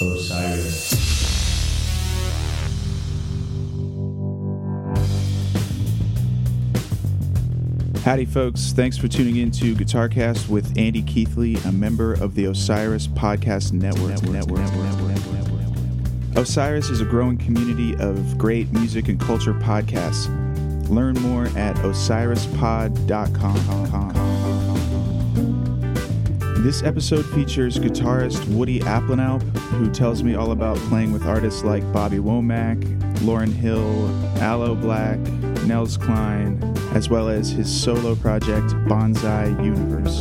Osiris. Howdy, folks. Thanks for tuning in to GuitarCast with Andy Keithley, a member of the Osiris Podcast Network. Network. Osiris is a growing community of great music and culture podcasts. Learn more at osirispod.com. This episode features guitarist Woody Aplanalp, who tells me all about playing with artists like Bobby Womack, Lauryn Hill, Aloe Blacc, Nels Cline, as well as his solo project Bonsai Universe.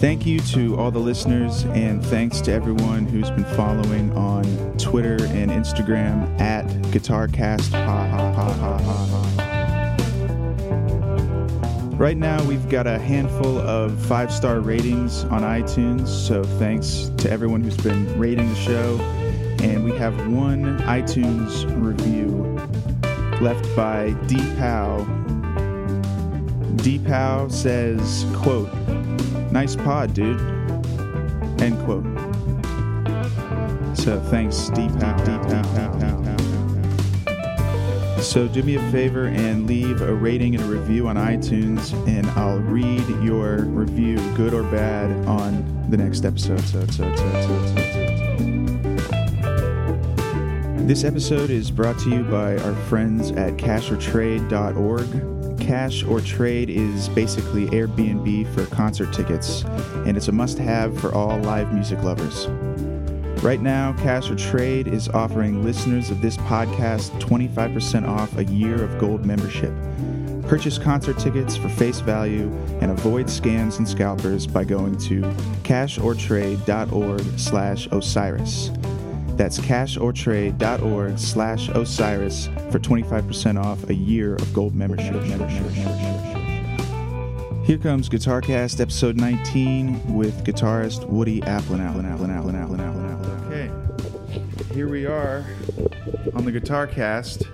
Thank you to all the listeners, and thanks to everyone who's been following on Twitter and Instagram at GuitarCast. Right now, we've got a handful of five star ratings on iTunes, so thanks to everyone who's been rating the show. And we have one iTunes review left by Deepow. Deepow says, quote, nice pod, dude. End quote. So thanks, Deepow. Deepow. So do me a favor and leave a rating and a review on iTunes, and I'll read your review, good or bad, on the next episode. So, so, so, so, so, so. This episode is brought to you by our friends at cashortrade.org. Cash or Trade is basically Airbnb for concert tickets, and it's a must have for all live music lovers. Right now, Cash or Trade is offering listeners of this podcast 25% off a year of gold membership. Purchase concert tickets for face value and avoid scams and scalpers by going to cashortrade.org slash Osiris. That's cashortrade.org slash Osiris for 25% off a year of gold membership. Here comes GuitarCast episode 19 with guitarist Woody Aplanalp. Okay, here we are on the GuitarCast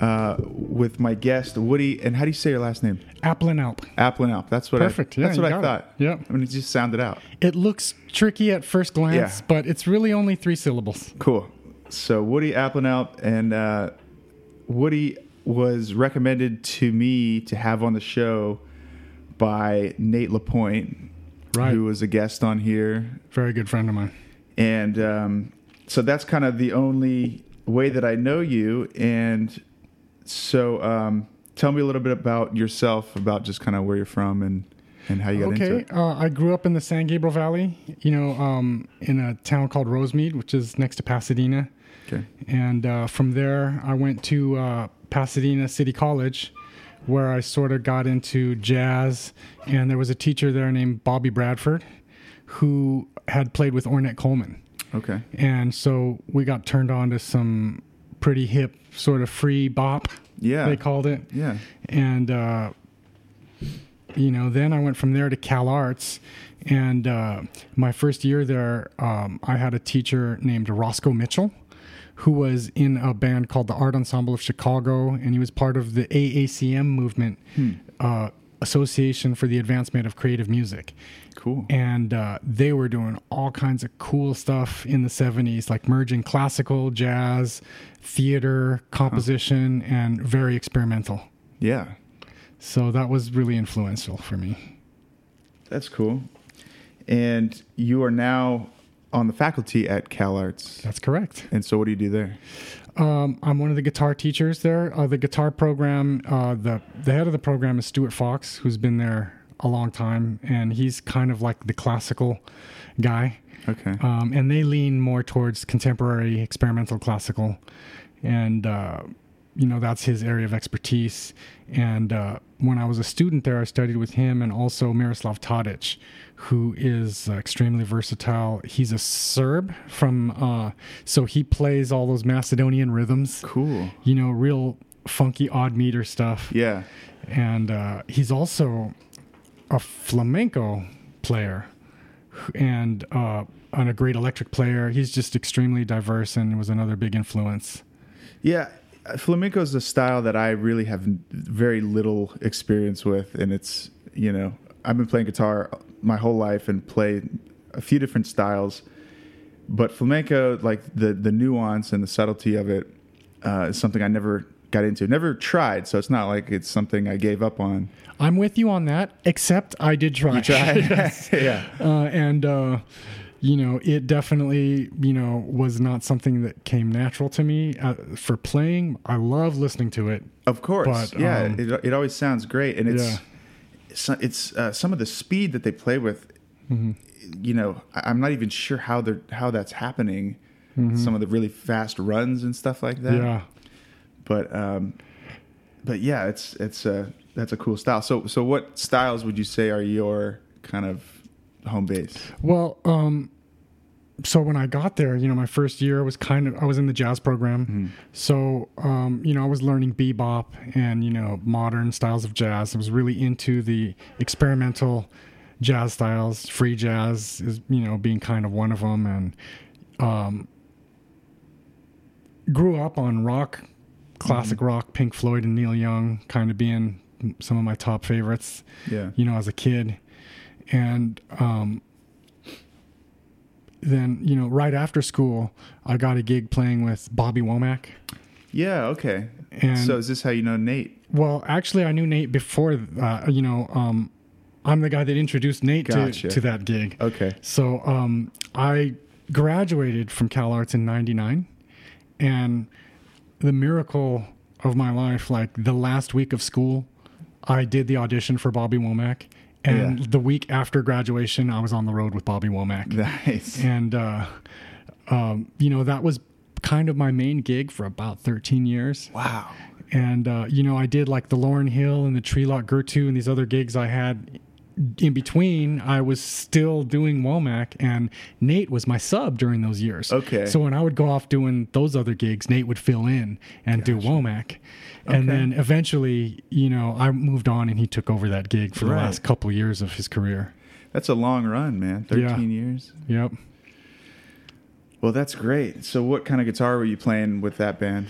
uh, with my guest Woody. And how do you say your last name? Aplanalp. Aplanalp. That's what Perfect. I. Yeah, that's what I thought. it. Yep. I mean, it just sounded out. It looks tricky at first glance, Yeah. but it's really only three syllables. Cool. So Woody Aplanalp and uh, Woody was recommended to me to have on the show by Nate Lapointe, Right. who was a guest on here, Very good friend of mine. and um, so that's kind of the only way that I know you. And so, um, tell me a little bit about yourself, about just kind of where you're from and and how you got into Okay. it. Uh, I grew up in the San Gabriel Valley, you know, um, in a town called Rosemead, which is next to Pasadena. Okay. And uh, from there, I went to uh, Pasadena City College, where I sort of got into jazz. And there was a teacher there named Bobby Bradford, who had played with Ornette Coleman. Okay. And so we got turned on to some pretty hip, sort of free bop, Yeah. they called it. yeah. And, uh, you know, then I went from there to Cal Arts. And uh, my first year there, um, I had a teacher named Roscoe Mitchell, who was in a band called the Art Ensemble of Chicago. And he was part of the AACM movement, uh, Association for the Advancement of Creative Music Cool. and uh, they were doing all kinds of cool stuff in the 70s like merging classical jazz theater composition and very experimental Yeah. so that was really influential for me That's cool. And you are now on the faculty at Cal Arts. that's correct And so, what do you do there? Um, i'm one of the guitar teachers there. Uh, the guitar program uh, the, the head of the program is stuart fox who's been there a long time and he's kind of like the classical guy. Okay. um, and they lean more towards contemporary experimental classical. And uh, you know that's his area of expertise and uh, when i was a student there i studied with him and also miroslav tadic who is uh, extremely versatile he's a serb from uh, so he plays all those macedonian rhythms cool. you know real funky odd meter stuff Yeah. and uh, he's also a flamenco player and uh, and a great electric player. He's just extremely diverse and was another big influence. Yeah. Flamenco is a style that I really have very little experience with. And it's, you know, I've been playing guitar my whole life and play a few different styles, but flamenco, like the the nuance and the subtlety of it, uh, is something I never got into. Never tried, so it's not like it's something I gave up on. I'm with you on that, except I did try. You tried, yeah. uh, and uh, you know it definitely you know was not something that came natural to me uh, for playing i love listening to it Of course, But, yeah. um, it, it always sounds great, and it's Yeah. it's, it's uh, some of the speed that they play with. Mm-hmm. You know, I'm not even sure how they're how that's happening. Some of the really fast runs and stuff like that. Mm-hmm. yeah But um, but yeah, it's it's uh, that's a cool style. So so what styles would you say are your kind of home base? well um so when i got there you know my first year was kind of i was in the jazz program so um you know i was learning bebop and you know modern styles of jazz i was really into the experimental jazz styles free jazz is you know being kind of one of them and um grew up on rock classic rock pink floyd and neil young kind of being some of my top favorites Yeah. you know, as a kid. And um, then, you know, right after school, I got a gig playing with Bobby Womack. Yeah. Okay. And so is this how you know Nate? well, actually, I knew Nate before, uh, you know, um, I'm the guy that introduced Nate Gotcha. to, to that gig. Okay. So um, I graduated from Cal Arts in 99. And the miracle of my life, like the last week of school, I did the audition for Bobby Womack. And Yeah. the week after graduation, I was on the road with Bobby Womack. Nice. And, uh, um, you know, that was kind of my main gig for about 13 years. Wow. And, uh, you know, I did like the Lauryn Hill and the Trilok Gurtu and these other gigs I had in between. I was still doing Womack, and Nate was my sub during those years. Okay. So when I would go off doing those other gigs, Nate would fill in and do Womack. And Okay. then eventually, you know, I moved on and he took over that gig for the last couple years of his career. That's a long run, man. Yeah. Thirteen years. Yep. Well, that's great. So, what kind of guitar were you playing with that band?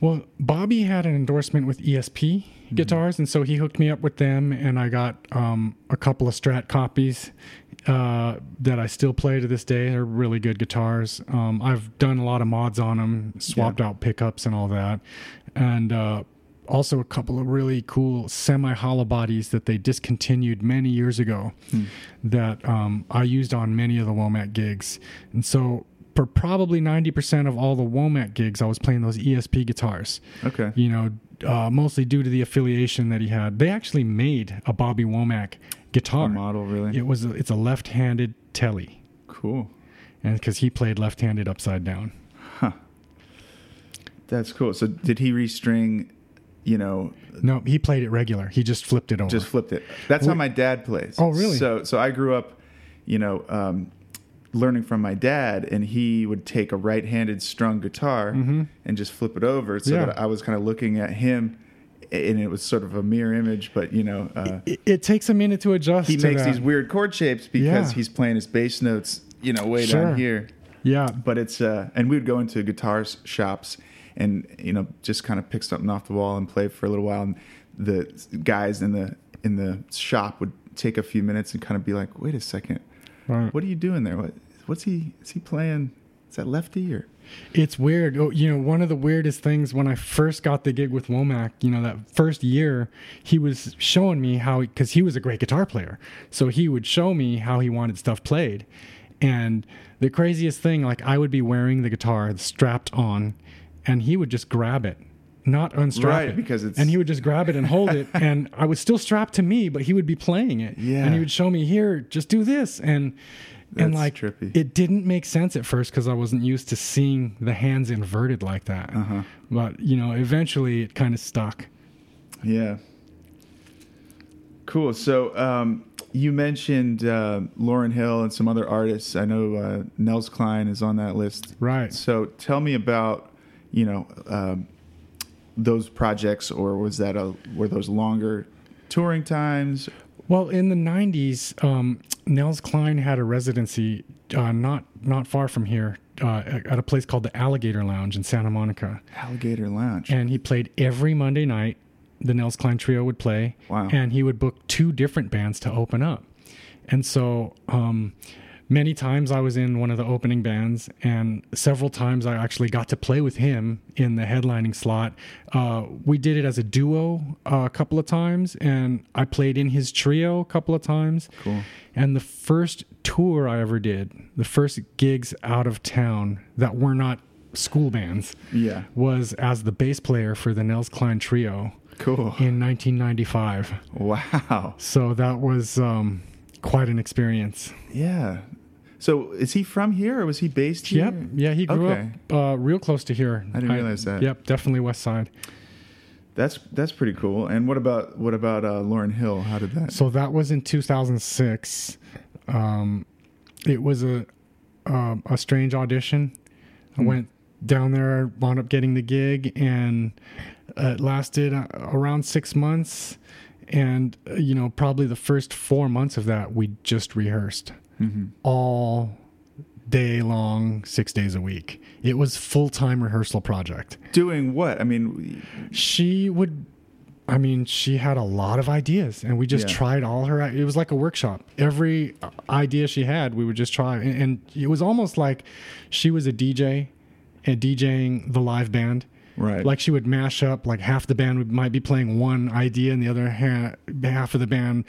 Well, Bobby had an endorsement with ESP guitars, and so he hooked me up with them, and I got um, a couple of Strat copies uh, that I still play to this day. They're really good guitars. Um, I've done a lot of mods on them, swapped out pickups and all that, and uh, also a couple of really cool semi hollow bodies that they discontinued many years ago that um, I used on many of the Womack gigs, and so. For probably 90% of all the Womack gigs, I was playing those ESP guitars Okay. you know, uh, mostly due to the affiliation that he had. They actually made a Bobby Womack guitar. A model, really? It was a, it's a left-handed telly, Cool. and because he played left-handed upside down. Huh. That's cool. So, did he restring? You know, No, he played it regular. He just flipped it over. just flipped it. That's how my dad plays. Oh, really? So, so I grew up, you know, um, learning from my dad, and he would take a right-handed strung guitar and just flip it over, so Mm-hmm. Yeah. that I was kind of looking at him, and it was sort of a mirror image. But you know, uh, it, it takes a minute to adjust. he to makes that. these weird chord shapes because Yeah. he's playing his bass notes, you know, way Sure. down here. Yeah, But it's uh, and we would go into guitar shops and you know just kind of pick something off the wall and play for a little while, and the guys in the in the shop would take a few minutes and kind of be like, "Wait a second, Right. what are you doing there? What what's he is he playing? Is that lefty or?" It's weird. Oh, you know, one of the weirdest things when I first got the gig with Womack, you know, that first year, he was showing me how, because he was a great guitar player. So he would show me how he wanted stuff played. And the craziest thing, like I would be wearing the guitar strapped on, and he would just grab it, not unstrap Right, it. because it's- And he would just grab it and hold it. And I was still strapped to me, but he would be playing it. Yeah. And he would show me, here, just do this. And, and like, trippy. it didn't make sense at first because I wasn't used to seeing the hands inverted like that. Uh-huh. But you know, eventually it kind of stuck. Yeah. Cool. So um, you mentioned uh, Lauryn Hill and some other artists. I know uh, Nels Cline is on that list. Right. So tell me about you know um, those projects, or was that a were those longer touring times? Well, in the '90s, um, Nels Cline had a residency uh, not not far from here uh, at a place called the Alligator Lounge in Santa Monica, Alligator Lounge. and he played every Monday night the Nels Cline Trio would play, Wow. and he would book two different bands to open up. And so, um, many times I was in one of the opening bands, and several times I actually got to play with him in the headlining slot. Uh, we did it as a duo uh, a couple of times, and I played in his trio a couple of times. Cool. And the first tour I ever did, the first gigs out of town that were not school bands, Yeah. was as the bass player for the Nels Cline Trio Cool. in 1995. Wow. So that was um, quite an experience. Yeah. So is he from here or was he based here? Yep. Yeah, he grew Okay. up uh, real close to here. I didn't realize that. Yep, definitely West Side. That's that's pretty cool. And what about what about uh, Lauryn Hill? How did that? So that was in 2006. Um, it was a um a strange audition. I Hmm. went down there, wound up getting the gig, and it lasted uh, around six months. And uh, you know, probably the first four months of that, we just rehearsed Mhm. all day long, six days a week. It was full time rehearsal project. Doing what? I mean, She would. I mean, she had a lot of ideas, and we just Yeah. tried all her. It was like a workshop. Every idea she had, we would just try, and, and it was almost like she was a DJ, and DJing the live band. Right? Like she would mash up, like half the band would, might be playing one idea, and the other ha- half of the band,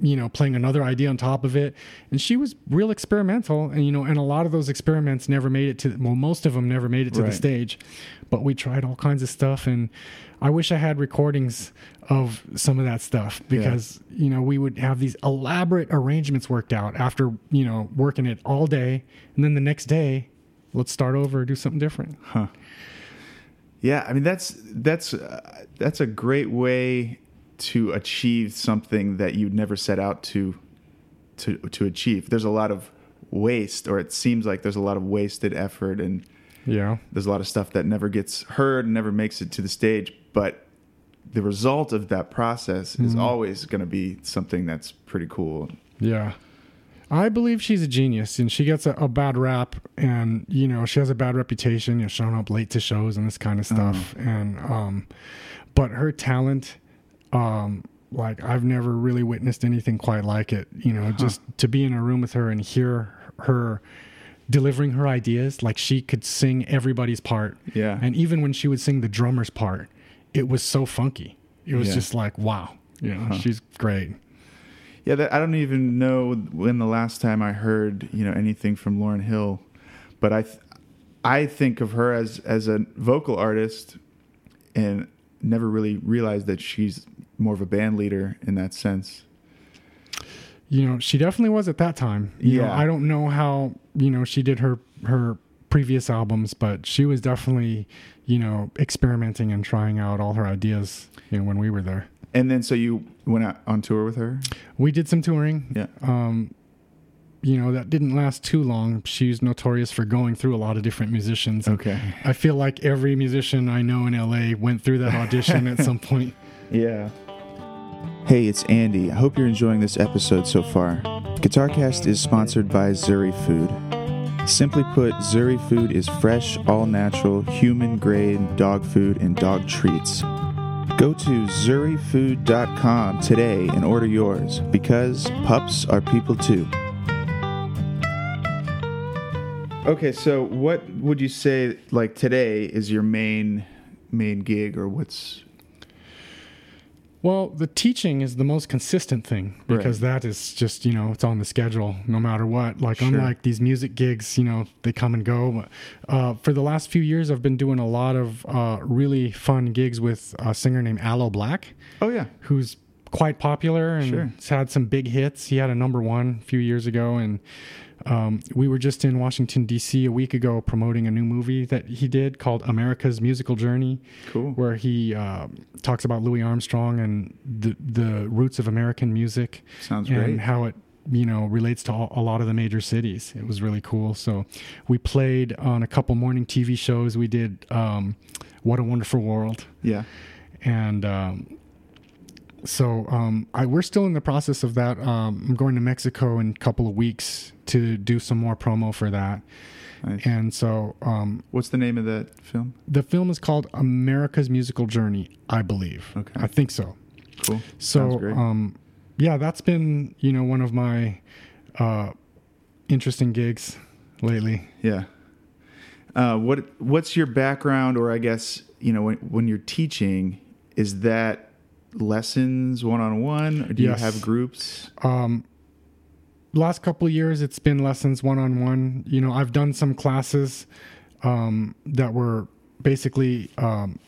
you know, playing another idea on top of it. And she was real experimental, and you know, and a lot of those experiments never made it to. Well, most of them never made it to Right. the stage, but we tried all kinds of stuff, and I wish I had recordings of some of that stuff because you know we would have these elaborate arrangements worked out after you know working it all day, and then the next day, let's start over, do something different. Huh. Yeah, I mean that's that's uh, that's a great way to achieve something that you never set out to to to achieve. There's a lot of waste, or it seems like there's a lot of wasted effort, and Yeah. there's a lot of stuff that never gets heard and never makes it to the stage. But the result of that process is always going to be something that's pretty cool. Yeah. I believe she's a genius and she gets a, a bad rap and you know, she has a bad reputation, you know, showing up late to shows and this kind of stuff. And um but her talent, um, like I've never really witnessed anything quite like it. You know, just to be in a room with her and hear her delivering her ideas, like she could sing everybody's part. Yeah. And even when she would sing the drummer's part, it was so funky. It was Yeah. just like, wow. You know, she's great. Yeah, that, I don't even know when the last time I heard you know anything from Lauryn Hill, but I th- I think of her as as a vocal artist, and never really realized that she's more of a band leader in that sense. you know she definitely was at that time you know Yeah. i don't know how you know she did her her previous albums but she was definitely you know experimenting and trying out all her ideas you know when we were there And then so you went out on tour with her. we did some touring Yeah. um you know that didn't last too long she's notorious for going through a lot of different musicians Okay. i feel like every musician i know in la went through that audition at some point Yeah. Hey, it's Andy. I hope you're enjoying this episode so far. GuitarCast is sponsored by Zuri Food. Simply put, Zuri Food is fresh, all natural, human grade dog food and dog treats. Go to zurifood.com today and order yours because pups are people too. Okay, so what would you say like today is your main main gig or what's Well, the teaching is the most consistent thing because that is just, you know, it's on the schedule no matter what. Like, Sure. unlike these music gigs, you know, they come and go. Uh, for the last few years, I've been doing a lot of uh, really fun gigs with a singer named Aloe Blacc, Oh yeah. who's quite popular and Sure. has had some big hits. He had a number one a few years ago. And um, we were just in Washington, D.C. a week ago promoting a new movie that he did called America's Musical Journey Cool. where he uh, talks about Louis Armstrong and the the roots of American music Sounds and great. how it you know relates to all, a lot of the major cities. It was really cool. So we played on a couple morning TV shows. We did um, What a Wonderful World Yeah. and. Um, so um, I, we're still in the process of that. Um, I'm going to Mexico in a couple of weeks to do some more promo for that, Nice. And so um, What's the name of that film? the film is called America's Musical Journey, I believe. Okay. I think so. Cool. So, um, yeah, that's been you know one of my uh, interesting gigs lately. Yeah. Uh, what What's your background, or I guess you know when when you're teaching, is that lessons one on one, do Yes. you have groups? Um, last couple years, it's been lessons one on one. You know, I've done some classes um, that were basically um,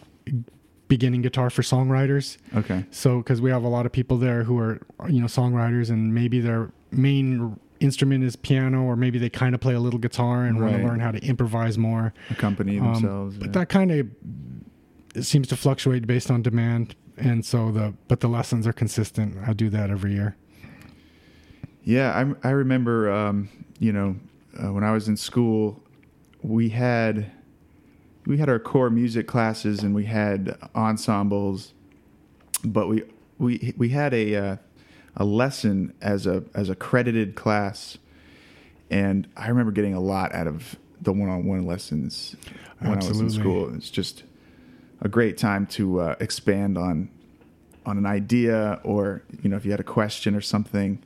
beginning guitar for songwriters. Okay. So, because we have a lot of people there who are, you know, songwriters, and maybe their main instrument is piano, or maybe they kind of play a little guitar and want to learn how to improvise more. Accompany Um, themselves. but yeah. that kind of seems to fluctuate based on demand, and so the but the lessons are consistent. I do that every year. Yeah, I, I remember, um, you know, uh, when I was in school, we had we had our core music classes and we had ensembles, but we we we had a uh, a lesson as a as a credited class, and I remember getting a lot out of the one-on-one lessons when I was in school. It's just a great time to uh, expand on on an idea, or you know, if you had a question or something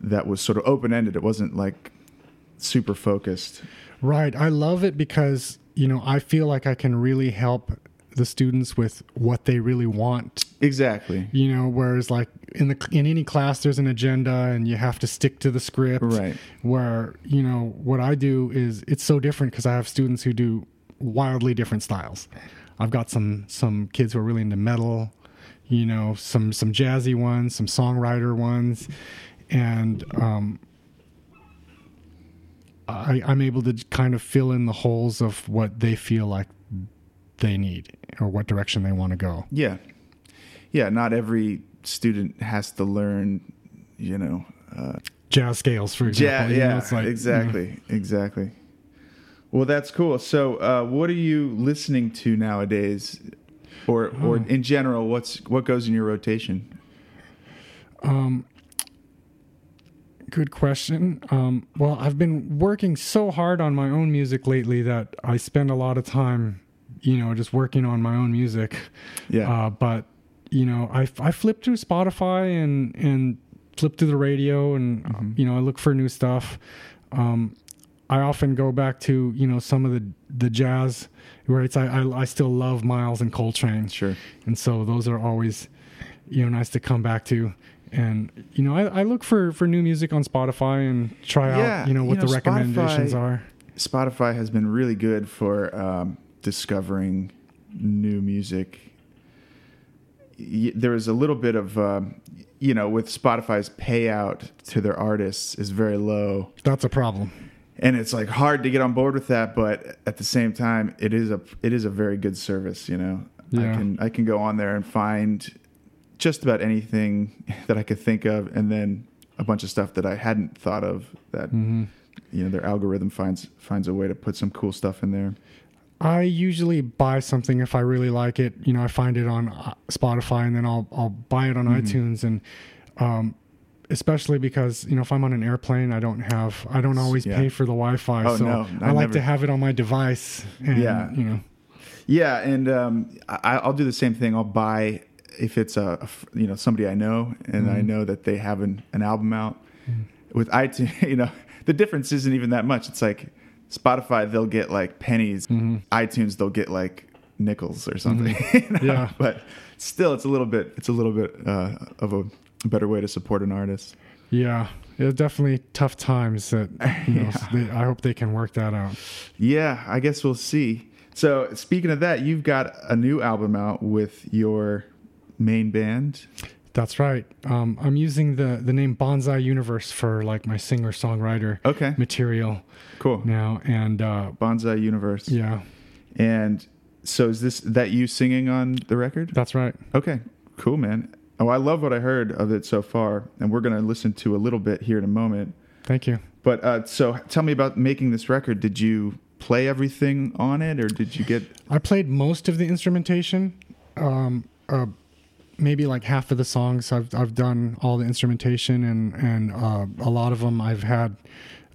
that was sort of open ended. It wasn't like super focused. Right. I love it because, you know, I feel like I can really help the students with what they really want. Exactly. You know, whereas like in the in any class there's an agenda and you have to stick to the script. Right. Where, you know, what I do is it's so different because I have students who do wildly different styles. I've got some some kids who are really into metal, you know, some some jazzy ones, some songwriter ones, and um, I, I'm able to kind of fill in the holes of what they feel like they need or what direction they want to go. Yeah. Yeah. Not every student has to learn, you know, uh, Jazz scales, for example. yeah, you know, yeah, it's like, you know, exactly, exactly. Well, that's cool. So, uh, what are you listening to nowadays, or or Oh. in general? What's what goes in your rotation? Um, Good question. Um, well, I've been working so hard on my own music lately that I spend a lot of time, you know, just working on my own music. Yeah, Uh, but you know, I I flip through Spotify and and flip through the radio, and Mm-hmm. you know, I look for new stuff. Um, I often go back to you know some of the the jazz rights. I, I I still love Miles and Coltrane, sure. and so those are always you know nice to come back to. And you know, I, I look for for new music on Spotify and try Yeah, out you know you what know, the recommendations Spotify- are. Spotify has been really good for um, discovering new music. There is a little bit of, um, you know, with Spotify's payout to their artists is very low, That's a problem. And it's like hard to get on board with that. But at the same time, it is a it is a very good service. You know, I can I can go on there and find just about anything that I could think of, and then a bunch of stuff that I hadn't thought of that hmm you know their algorithm finds finds a way to put some cool stuff in there. I usually buy something if I really like it. You know, I find it on uh, Spotify and then I'll I'll buy it on Mm-hmm. iTunes and um especially because, you know, if I'm on an airplane, I don't have I don't always Yeah. pay for the Wi-Fi, Oh, so no, I, I like never- to have it on my device and Yeah. you know. Yeah, and um, I, I'll do the same thing. I'll buy if it's a you know somebody I know and I Mhm. know that they have an, an album out with iTunes. You know, the difference isn't even that much. It's like Spotify, they'll get like pennies. Mhm. iTunes, they'll get like nickels or something. you know? Yeah. but still, it's a little bit. It's a little bit uh, of a better way to support an artist. Yeah. It's definitely tough times that you know, Yeah. they, I hope they can work that out. Yeah, I guess we'll see. So speaking of that, you've got a new album out with your main band. That's right. Um, I'm using the the name Bonsai Universe for like my singer songwriter Okay, material cool. now, and uh, Bonsai Universe. yeah, And so is this that you singing on the record? that's right. Okay, cool, man. Oh, I love what I heard of it so far, and we're gonna listen to a little bit here in a moment. Thank you. But uh, so tell me about making this record. Did you play everything on it, or did you get? I played most of the instrumentation. Um, uh, maybe like half of the songs I've I've done all the instrumentation and and uh, a lot of them I've had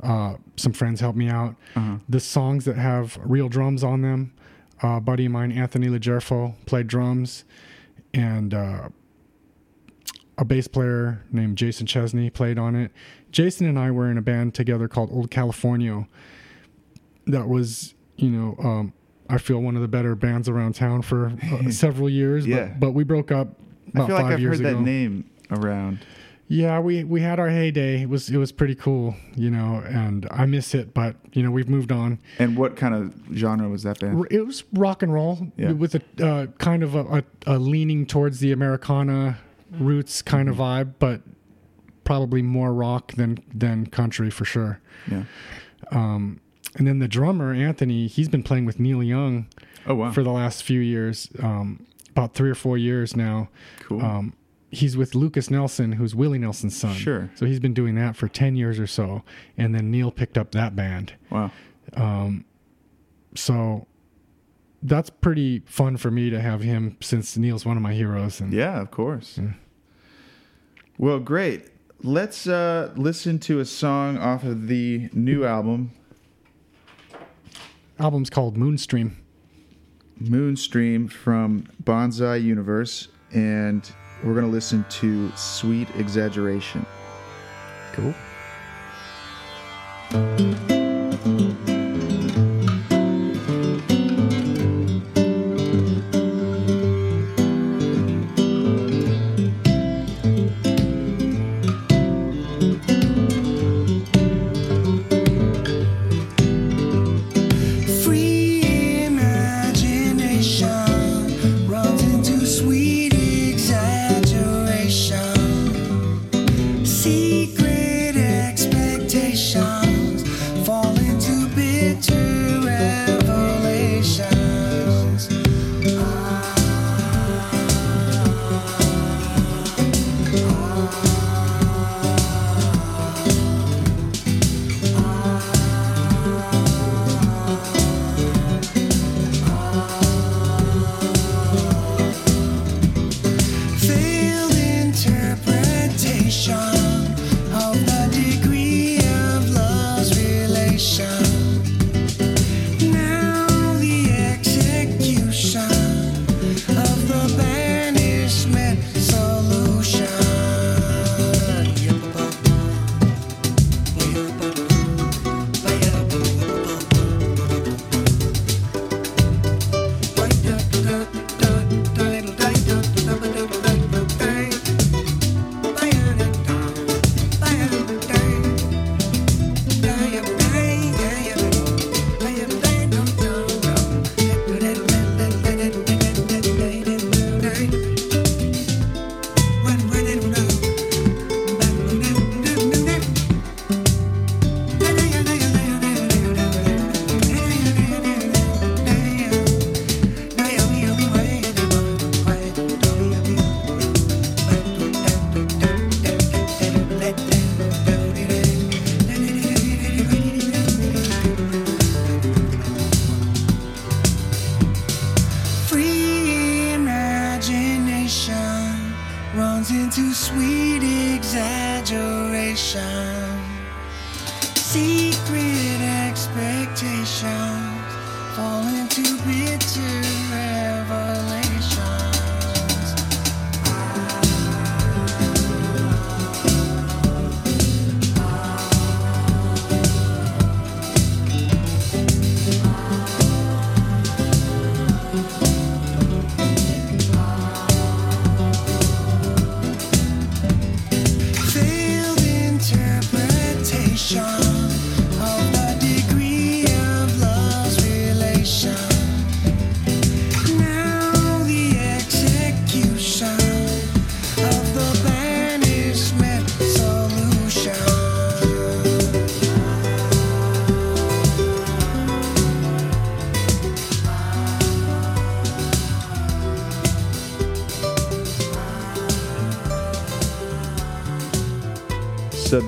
uh, some friends help me out. Uh-huh. The songs that have real drums on them, uh, a buddy of mine Anthony LoGerfo played drums, and uh, a bass player named Jason Chesney played on it. Jason and I were in a band together called Old California. That was you know. Um, I feel one of the better bands around town for uh, several years, Yeah. but, but we broke up about I feel five like I've years heard ago. that name around. Yeah, we we had our heyday. It was it was pretty cool, you know, and I miss it, but you know we've moved on. And what kind of genre was that band? It was rock and roll Yeah. with a uh, kind of a, a, a leaning towards the Americana roots kind of Mm-hmm. vibe, but probably more rock than than country for sure. Yeah. Um, and then the drummer Anthony, he's been playing with Neil Young Oh wow. for the last few years, um, about three or four years now. cool. Um, he's with Lukas Nelson, who's Willie Nelson's son. Sure. So he's been doing that for 10 years or so. And then Neil picked up that band. wow. Um, so that's pretty fun for me to have him since Neil's one of my heroes. And Yeah, of course. Yeah. Well, great. Let's uh, listen to a song off of the new album, album's called Moonstream. Moonstream from Bonsai Universe, and we're going to listen to Sweet Exaggeration. Cool.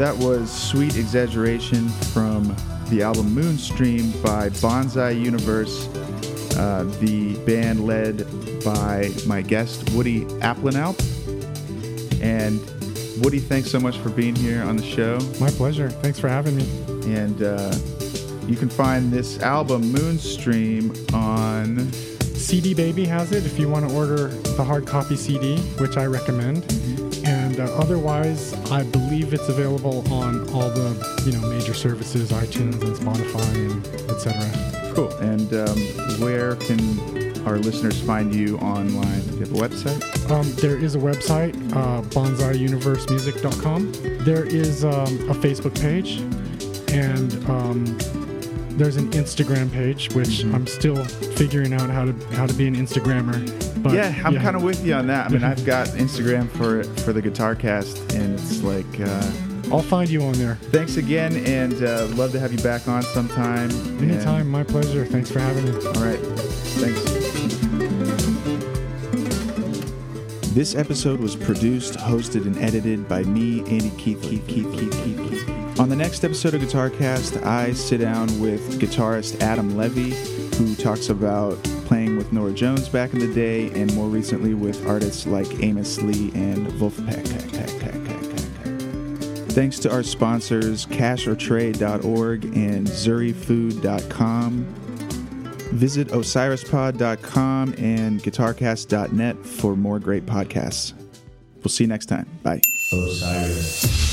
That was Sweet Exaggeration from the album Moonstream by Bonsai Universe, uh, the band led by my guest, Woody Aplanalp. And Woody, thanks so much for being here on the show. My pleasure. Thanks for having me. And uh, you can find this album, Moonstream, on. CD Baby has it if you want to order the hard copy CD, which I recommend. Uh, otherwise, I believe it's available on all the you know major services, iTunes and Spotify and etc. Cool. And um, where can our listeners find you online? Do you have a website? Um, there is a website, uh, bonsaiuniversemusic.com. There is um, a Facebook page, and um, there's an Instagram page, which Mm-hmm. I'm still figuring out how to how to be an Instagrammer. But yeah, I'm kind of with you on that. I mean, I've got Instagram for for the Guitar Cast, and it's like, uh, I'll find you on there thanks again, and uh, love to have you back on sometime. And- anytime. My pleasure. Thanks for having me. all right, thanks. This episode was produced, hosted, and edited by me, Andy Keith, Keith, Keith, Keith, Keith, Keith. On the next episode of Guitar Cast, I sit down with guitarist Adam Levy, who talks about playing with Norah Jones back in the day, and more recently with artists like Amos Lee and Wolfpack. Pack, pack, pack, pack, pack, pack. Thanks to our sponsors, cashortrade.org and zurifood.com. Visit osirispod.com and guitarcast.net for more great podcasts. We'll see you next time. Bye. Osiris.